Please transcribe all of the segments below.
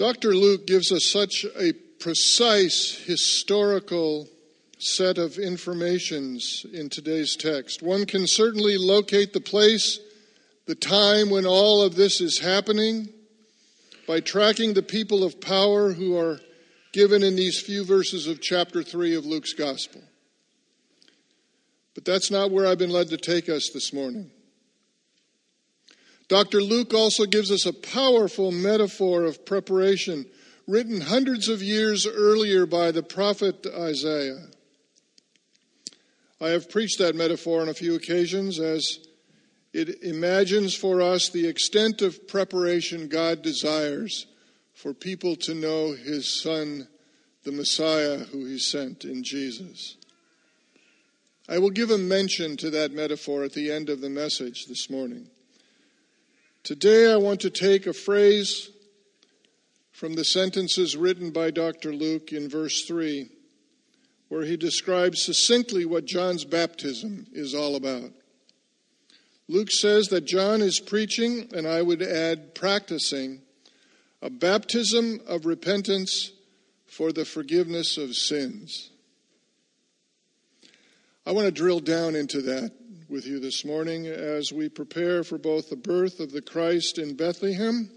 Dr. Luke gives us such a precise historical set of informations in today's text. One can certainly locate the place, the time when all of this is happening by tracking the people of power who are given in these few verses of chapter 3 of Luke's Gospel. But that's not where I've been led to take us this morning. Dr. Luke also gives us a powerful metaphor of preparation written hundreds of years earlier by the prophet Isaiah. I have preached that metaphor on a few occasions as it imagines for us the extent of preparation God desires for people to know his Son, the Messiah, who he sent in Jesus. I will give a mention to that metaphor at the end of the message this morning. Today, I want to take a phrase from the sentences written by Dr. Luke in verse 3, where he describes succinctly what John's baptism is all about. Luke says that John is preaching, and I would add practicing, a baptism of repentance for the forgiveness of sins. I want to drill down into that with you this morning as we prepare for both the birth of the Christ in Bethlehem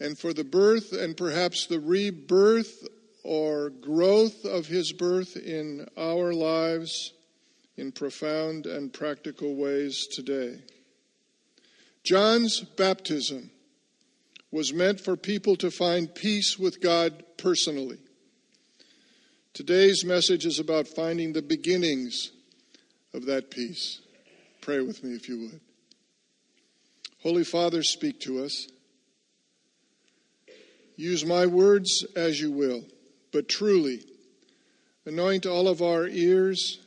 and for the birth and perhaps the rebirth or growth of his birth in our lives in profound and practical ways today. John's baptism was meant for people to find peace with God personally. Today's message is about finding the beginnings of that peace. Pray with me if you would. Holy Father, speak to us. Use my words as you will, but truly anoint all of our ears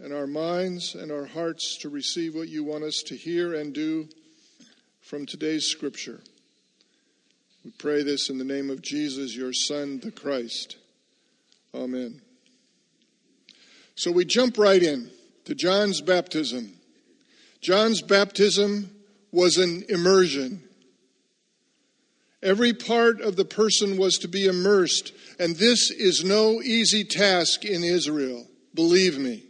and our minds and our hearts to receive what you want us to hear and do from today's scripture. We pray this in the name of Jesus, your Son, the Christ. Amen. So we jump right in to John's baptism. John's baptism was an immersion. Every part of the person was to be immersed, and this is no easy task in Israel, believe me.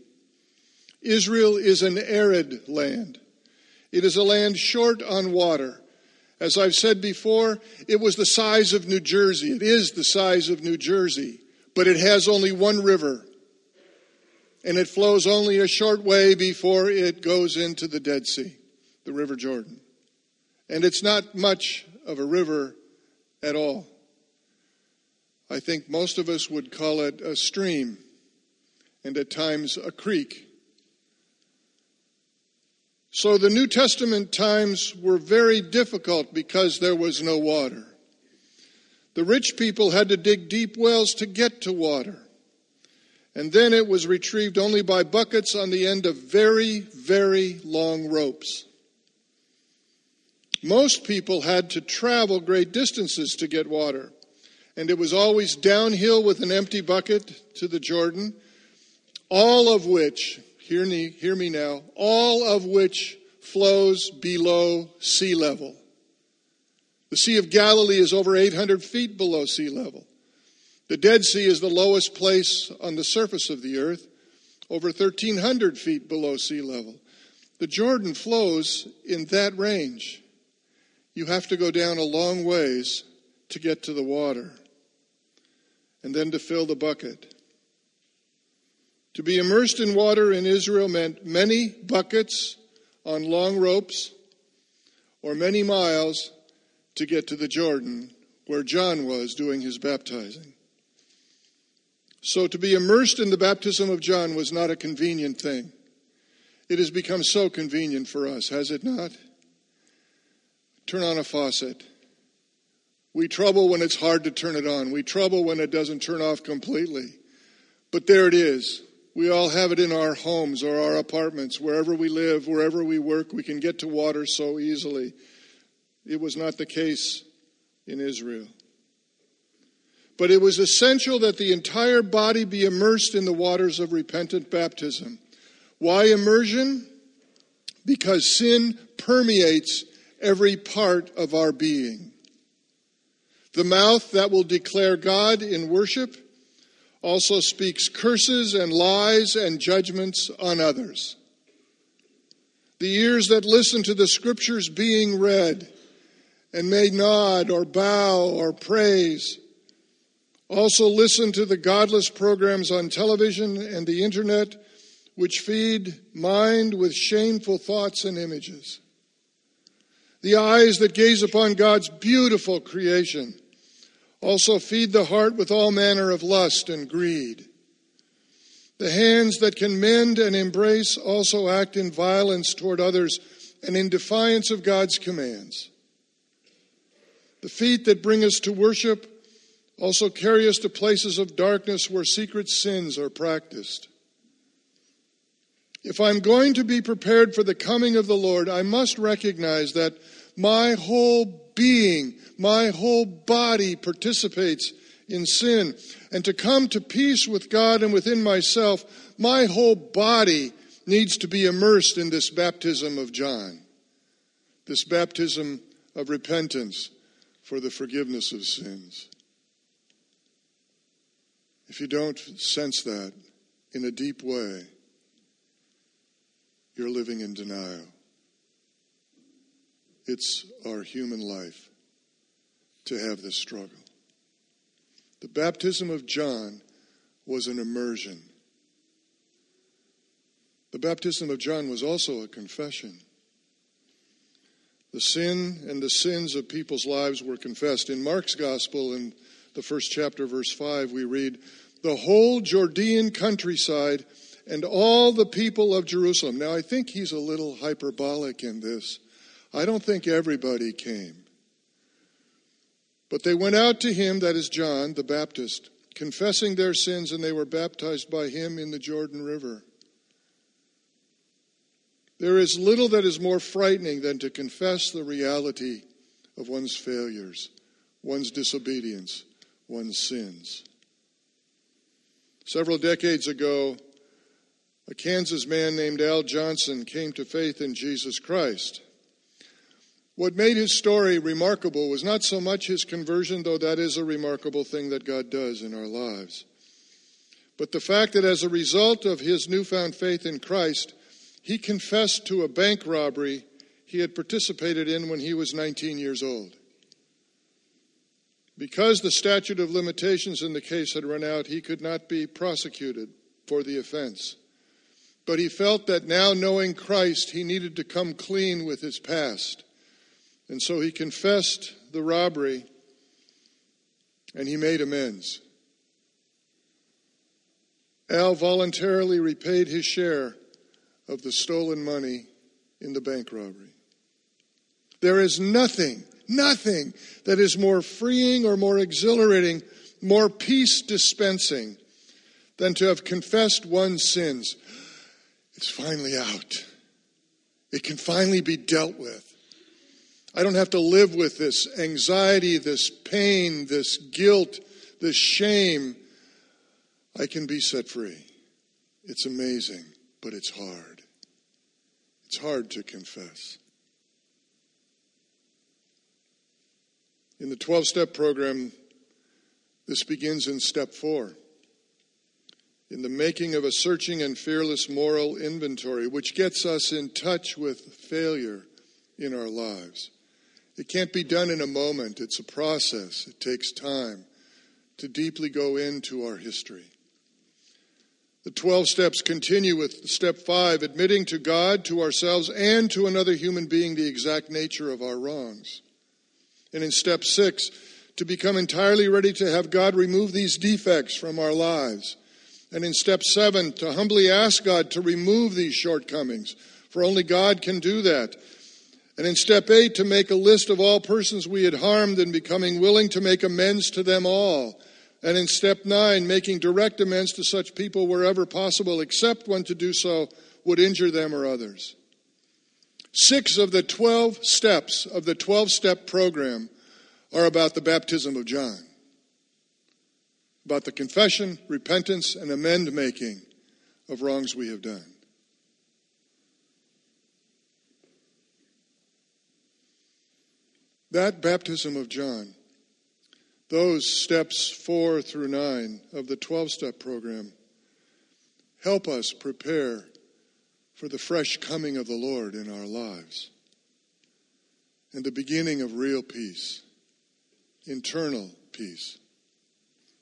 Israel is an arid land. It is a land short on water. As I've said before, it was the size of New Jersey. It is the size of New Jersey, but it has only one river, and it flows only a short way before it goes into the Dead Sea, the River Jordan. And it's not much of a river at all. I think most of us would call it a stream and at times a creek. So the New Testament times were very difficult because there was no water. The rich people had to dig deep wells to get to water and then it was retrieved only by buckets on the end of very, very long ropes. Most people had to travel great distances to get water, and it was always downhill with an empty bucket to the Jordan, all of which, hear me, hear me now, all of which flows below sea level. The Sea of Galilee is over 800 feet below sea level. The Dead Sea is the lowest place on the surface of the earth, over 1,300 feet below sea level. The Jordan flows in that range. You have to go down a long ways to get to the water and then to fill the bucket. To be immersed in water in Israel meant many buckets on long ropes or many miles to get to the Jordan where John was doing his baptizing. So to be immersed in the baptism of John was not a convenient thing. It has become so convenient for us, has it not? Turn on a faucet. We trouble when it's hard to turn it on. We trouble when it doesn't turn off completely. But there it is. We all have it in our homes or our apartments. Wherever we live, wherever we work, we can get to water so easily. It was not the case in Israel. But it was essential that the entire body be immersed in the waters of repentant baptism. Why immersion? Because sin permeates every part of our being. The mouth that will declare God in worship also speaks curses and lies and judgments on others. The ears that listen to the scriptures being read and may nod or bow or praise also listen to the godless programs on television and the internet which feed mind with shameful thoughts and images. The eyes that gaze upon God's beautiful creation also feed the heart with all manner of lust and greed. The hands that can mend and embrace also act in violence toward others and in defiance of God's commands. The feet that bring us to worship also carry us to places of darkness where secret sins are practiced. If I'm going to be prepared for the coming of the Lord, I must recognize that my whole being, my whole body participates in sin. And to come to peace with God and within myself, my whole body needs to be immersed in this baptism of John, this baptism of repentance for the forgiveness of sins. If you don't sense that in a deep way, you're living in denial. It's our human life to have this struggle. The baptism of John was an immersion. The baptism of John was also a confession. The sin and the sins of people's lives were confessed. In Mark's gospel, in the first chapter, verse 5, we read, The whole Judean countryside and all the people of Jerusalem. Now, I think he's a little hyperbolic in this. I don't think everybody came. But they went out to him, that is John the Baptist, confessing their sins, and they were baptized by him in the Jordan River. There is little that is more frightening than to confess the reality of one's failures, one's disobedience, one's sins. Several decades ago, a Kansas man named Al Johnson came to faith in Jesus Christ. What made his story remarkable was not so much his conversion, though that is a remarkable thing that God does in our lives, but the fact that as a result of his newfound faith in Christ, he confessed to a bank robbery he had participated in when he was 19 years old. Because the statute of limitations in the case had run out, he could not be prosecuted for the offense. But he felt that now, knowing Christ, he needed to come clean with his past. And so he confessed the robbery and he made amends. Al voluntarily repaid his share of the stolen money in the bank robbery. There is nothing, nothing that is more freeing or more exhilarating, more peace dispensing than to have confessed one's sins. It's finally out. It can finally be dealt with. I don't have to live with this anxiety, this pain, this guilt, this shame. I can be set free. It's amazing, but it's hard. It's hard to confess. In the 12 step program, this begins in step four in the making of a searching and fearless moral inventory, which gets us in touch with failure in our lives. It can't be done in a moment, it's a process. It takes time to deeply go into our history. The 12 steps continue with step 5 admitting to God, to ourselves, and to another human being the exact nature of our wrongs. And in step 6, to become entirely ready to have God remove these defects from our lives and in step seven, to humbly ask God to remove these shortcomings, for only God can do that. And in step eight, to make a list of all persons we had harmed and becoming willing to make amends to them all. And in step nine, making direct amends to such people wherever possible, except when to do so would injure them or others. Six of the 12 steps of the 12 step program are about the baptism of John about the confession, repentance, and amend making of wrongs we have done. That baptism of John those steps four through nine of the 12 step program help us prepare for the fresh coming of the Lord in our lives and the beginning of real peace, internal peace.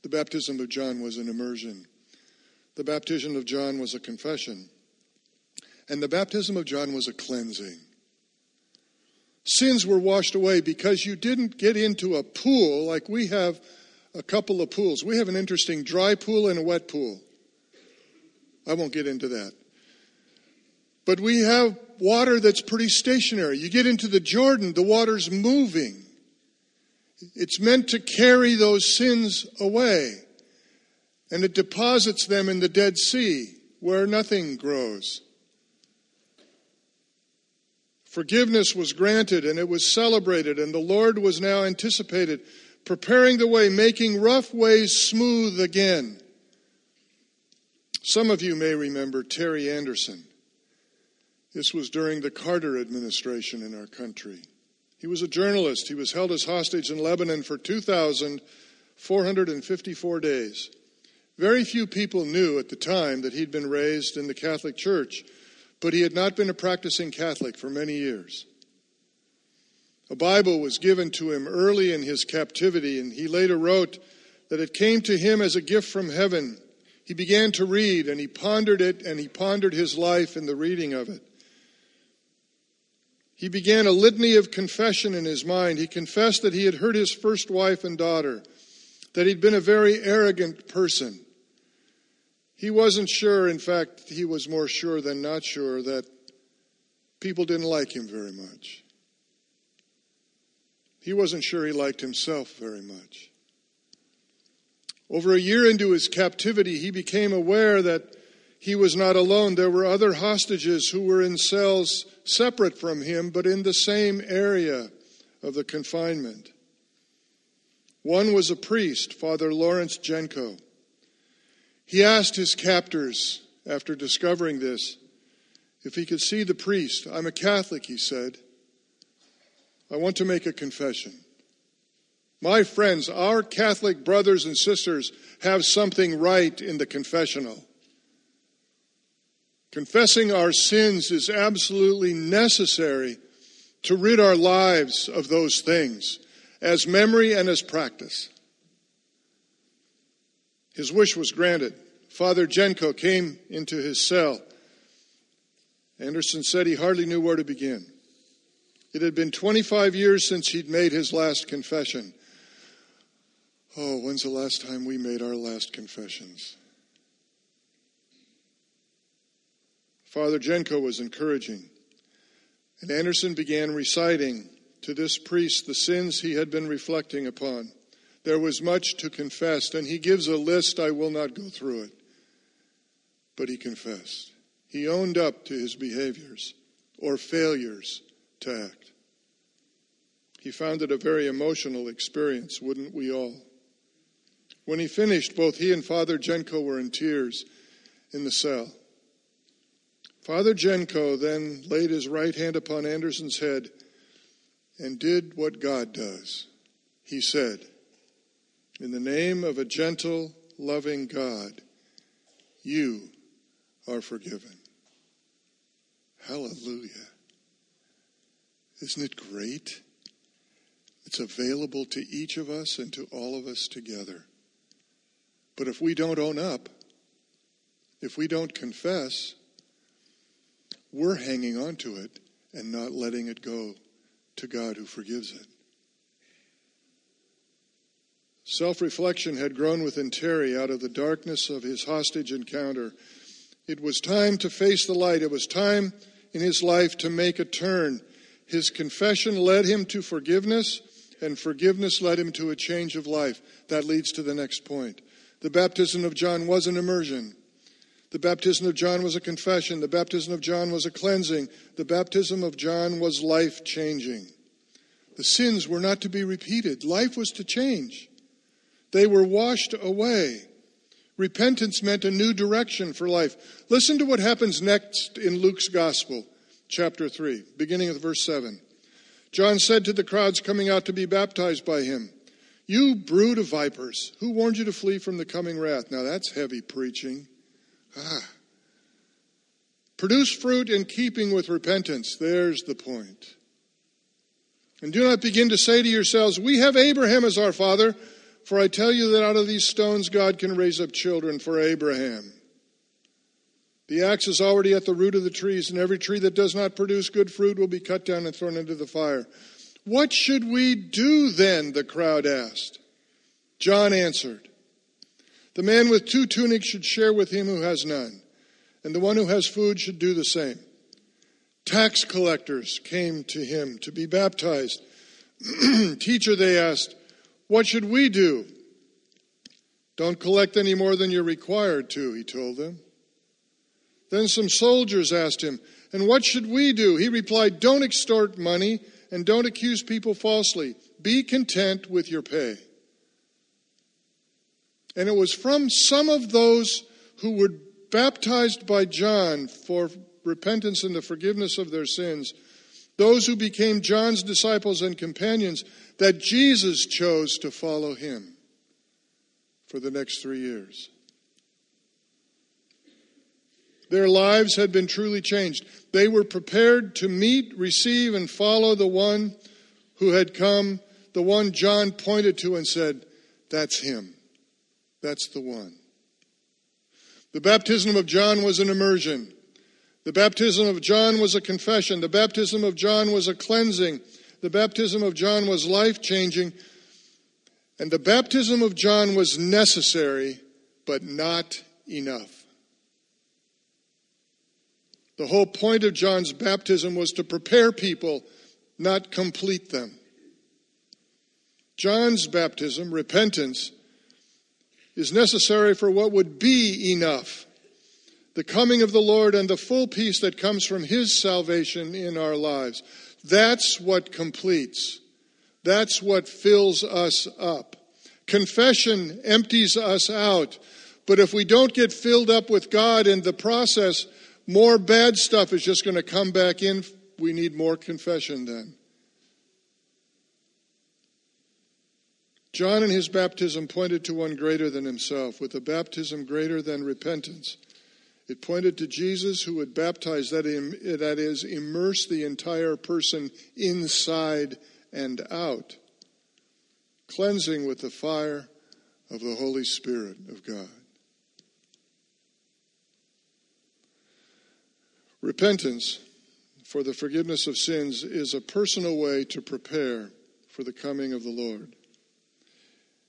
The baptism of John was an immersion. The baptism of John was a confession. And the baptism of John was a cleansing. Sins were washed away because you didn't get into a pool like we have a couple of pools. We have an interesting dry pool and a wet pool. I won't get into that. But we have water that's pretty stationary. You get into the Jordan, the water's moving. It's meant to carry those sins away. And it deposits them in the Dead Sea where nothing grows. Forgiveness was granted and it was celebrated, and the Lord was now anticipated, preparing the way, making rough ways smooth again. Some of you may remember Terry Anderson. This was during the Carter administration in our country. He was a journalist. He was held as hostage in Lebanon for 2,454 days. Very few people knew at the time that he'd been raised in the Catholic Church but he had not been a practicing Catholic for many years. A Bible was given to him early in his captivity, and he later wrote that it came to him as a gift from heaven. He began to read, and he pondered it, and he pondered his life in the reading of it. He began a litany of confession in his mind. He confessed that he had hurt his first wife and daughter, that he'd been a very arrogant person, he wasn't sure, in fact, he was more sure than not sure that people didn't like him very much. He wasn't sure he liked himself very much. Over a year into his captivity, he became aware that he was not alone. There were other hostages who were in cells separate from him, but in the same area of the confinement. One was a priest, Father Lawrence Jenco. He asked his captors, after discovering this, if he could see the priest. I'm a Catholic, he said. I want to make a confession. My friends, our Catholic brothers and sisters have something right in the confessional. Confessing our sins is absolutely necessary to rid our lives of those things as memory and as practice. His wish was granted. Father Jenco came into his cell. Anderson said he hardly knew where to begin. It had been 25 years since he'd made his last confession. Oh, when's the last time we made our last confessions? Father Jenco was encouraging, and Anderson began reciting to this priest the sins he had been reflecting upon. There was much to confess, and he gives a list. I will not go through it. But he confessed. He owned up to his behaviors or failures to act. He found it a very emotional experience, wouldn't we all? When he finished, both he and Father Jenco were in tears in the cell. Father Jenco then laid his right hand upon Anderson's head and did what God does. He said, in the name of a gentle, loving God, you are forgiven. Hallelujah. Isn't it great? It's available to each of us and to all of us together. But if we don't own up, if we don't confess, we're hanging on to it and not letting it go to God who forgives it. Self reflection had grown within Terry out of the darkness of his hostage encounter. It was time to face the light. It was time in his life to make a turn. His confession led him to forgiveness, and forgiveness led him to a change of life. That leads to the next point. The baptism of John was an immersion. The baptism of John was a confession. The baptism of John was a cleansing. The baptism of John was life changing. The sins were not to be repeated, life was to change. They were washed away. Repentance meant a new direction for life. Listen to what happens next in Luke's Gospel, chapter 3, beginning with verse 7. John said to the crowds coming out to be baptized by him, You brood of vipers, who warned you to flee from the coming wrath? Now that's heavy preaching. Ah. Produce fruit in keeping with repentance. There's the point. And do not begin to say to yourselves, We have Abraham as our father, for I tell you that out of these stones God can raise up children for Abraham. The axe is already at the root of the trees, and every tree that does not produce good fruit will be cut down and thrown into the fire. What should we do then? The crowd asked. John answered, The man with two tunics should share with him who has none, and the one who has food should do the same. Tax collectors came to him to be baptized. Teacher, they asked, What should we do? Don't collect any more than you're required to, he told them. Then some soldiers asked him, And what should we do? He replied, Don't extort money and don't accuse people falsely. Be content with your pay. And it was from some of those who were baptized by John for repentance and the forgiveness of their sins, those who became John's disciples and companions, that Jesus chose to follow him for the next three years. Their lives had been truly changed. They were prepared to meet, receive, and follow the one who had come, the one John pointed to and said, That's him. That's the one. The baptism of John was an immersion. The baptism of John was a confession. The baptism of John was a cleansing. The baptism of John was life changing. And the baptism of John was necessary, but not enough. The whole point of John's baptism was to prepare people, not complete them. John's baptism, repentance, is necessary for what would be enough the coming of the Lord and the full peace that comes from His salvation in our lives. That's what completes. That's what fills us up. Confession empties us out. But if we don't get filled up with God in the process, more bad stuff is just going to come back in. We need more confession then. John in his baptism pointed to one greater than himself, with a baptism greater than repentance. It pointed to Jesus who would baptize, that, that is, immerse the entire person inside and out, cleansing with the fire of the Holy Spirit of God. Repentance for the forgiveness of sins is a personal way to prepare for the coming of the Lord.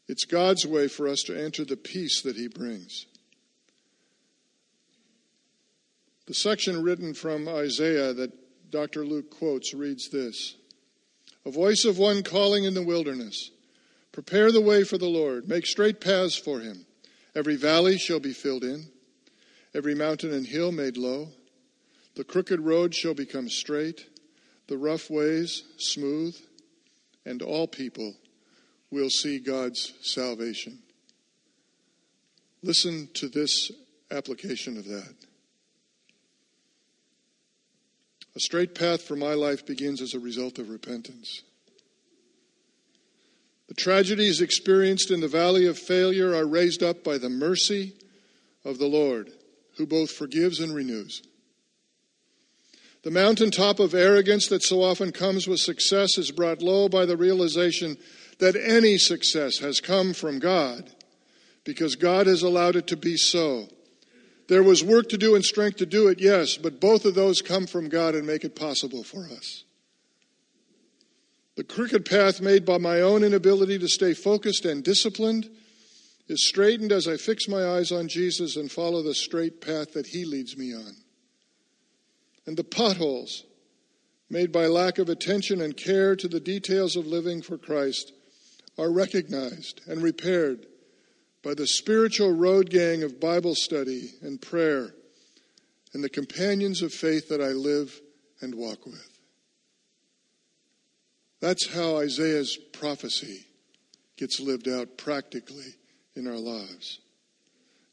It's God's way for us to enter the peace that He brings. The section written from Isaiah that Dr. Luke quotes reads this A voice of one calling in the wilderness, Prepare the way for the Lord, make straight paths for Him. Every valley shall be filled in, every mountain and hill made low. The crooked road shall become straight, the rough ways smooth, and all people will see God's salvation. Listen to this application of that. A straight path for my life begins as a result of repentance. The tragedies experienced in the valley of failure are raised up by the mercy of the Lord, who both forgives and renews. The mountaintop of arrogance that so often comes with success is brought low by the realization that any success has come from God because God has allowed it to be so. There was work to do and strength to do it, yes, but both of those come from God and make it possible for us. The crooked path made by my own inability to stay focused and disciplined is straightened as I fix my eyes on Jesus and follow the straight path that He leads me on and the potholes made by lack of attention and care to the details of living for Christ are recognized and repaired by the spiritual road gang of Bible study and prayer and the companions of faith that I live and walk with. That's how Isaiah's prophecy gets lived out practically in our lives.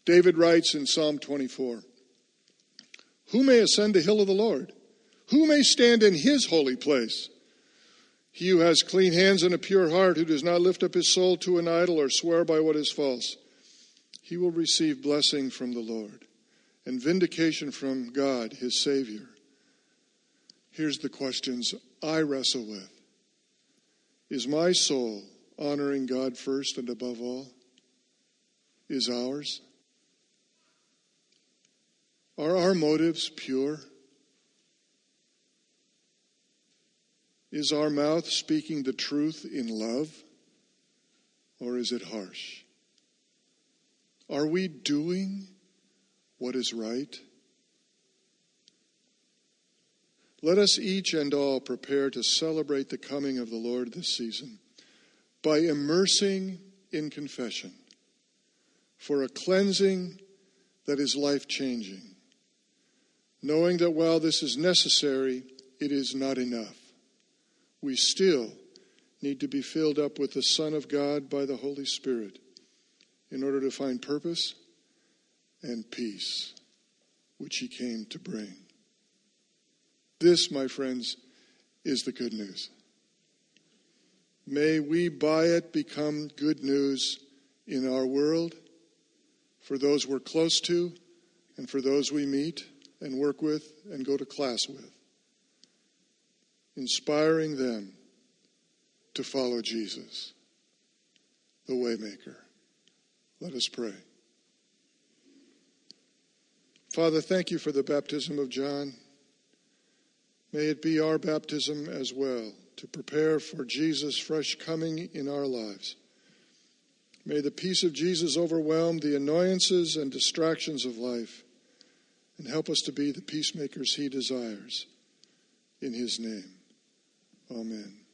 David writes in Psalm 24 who may ascend the hill of the Lord? Who may stand in his holy place? He who has clean hands and a pure heart, who does not lift up his soul to an idol or swear by what is false, he will receive blessing from the Lord and vindication from God, his Savior. Here's the questions I wrestle with Is my soul honoring God first and above all? Is ours? Are our motives pure? Is our mouth speaking the truth in love, or is it harsh? Are we doing what is right? Let us each and all prepare to celebrate the coming of the Lord this season by immersing in confession for a cleansing that is life changing, knowing that while this is necessary, it is not enough. We still need to be filled up with the Son of God by the Holy Spirit in order to find purpose and peace, which He came to bring. This, my friends, is the good news. May we by it become good news in our world, for those we're close to, and for those we meet and work with and go to class with, inspiring them to follow Jesus, the Waymaker. Let us pray. Father, thank you for the baptism of John. May it be our baptism as well to prepare for Jesus' fresh coming in our lives. May the peace of Jesus overwhelm the annoyances and distractions of life and help us to be the peacemakers he desires. In his name, amen.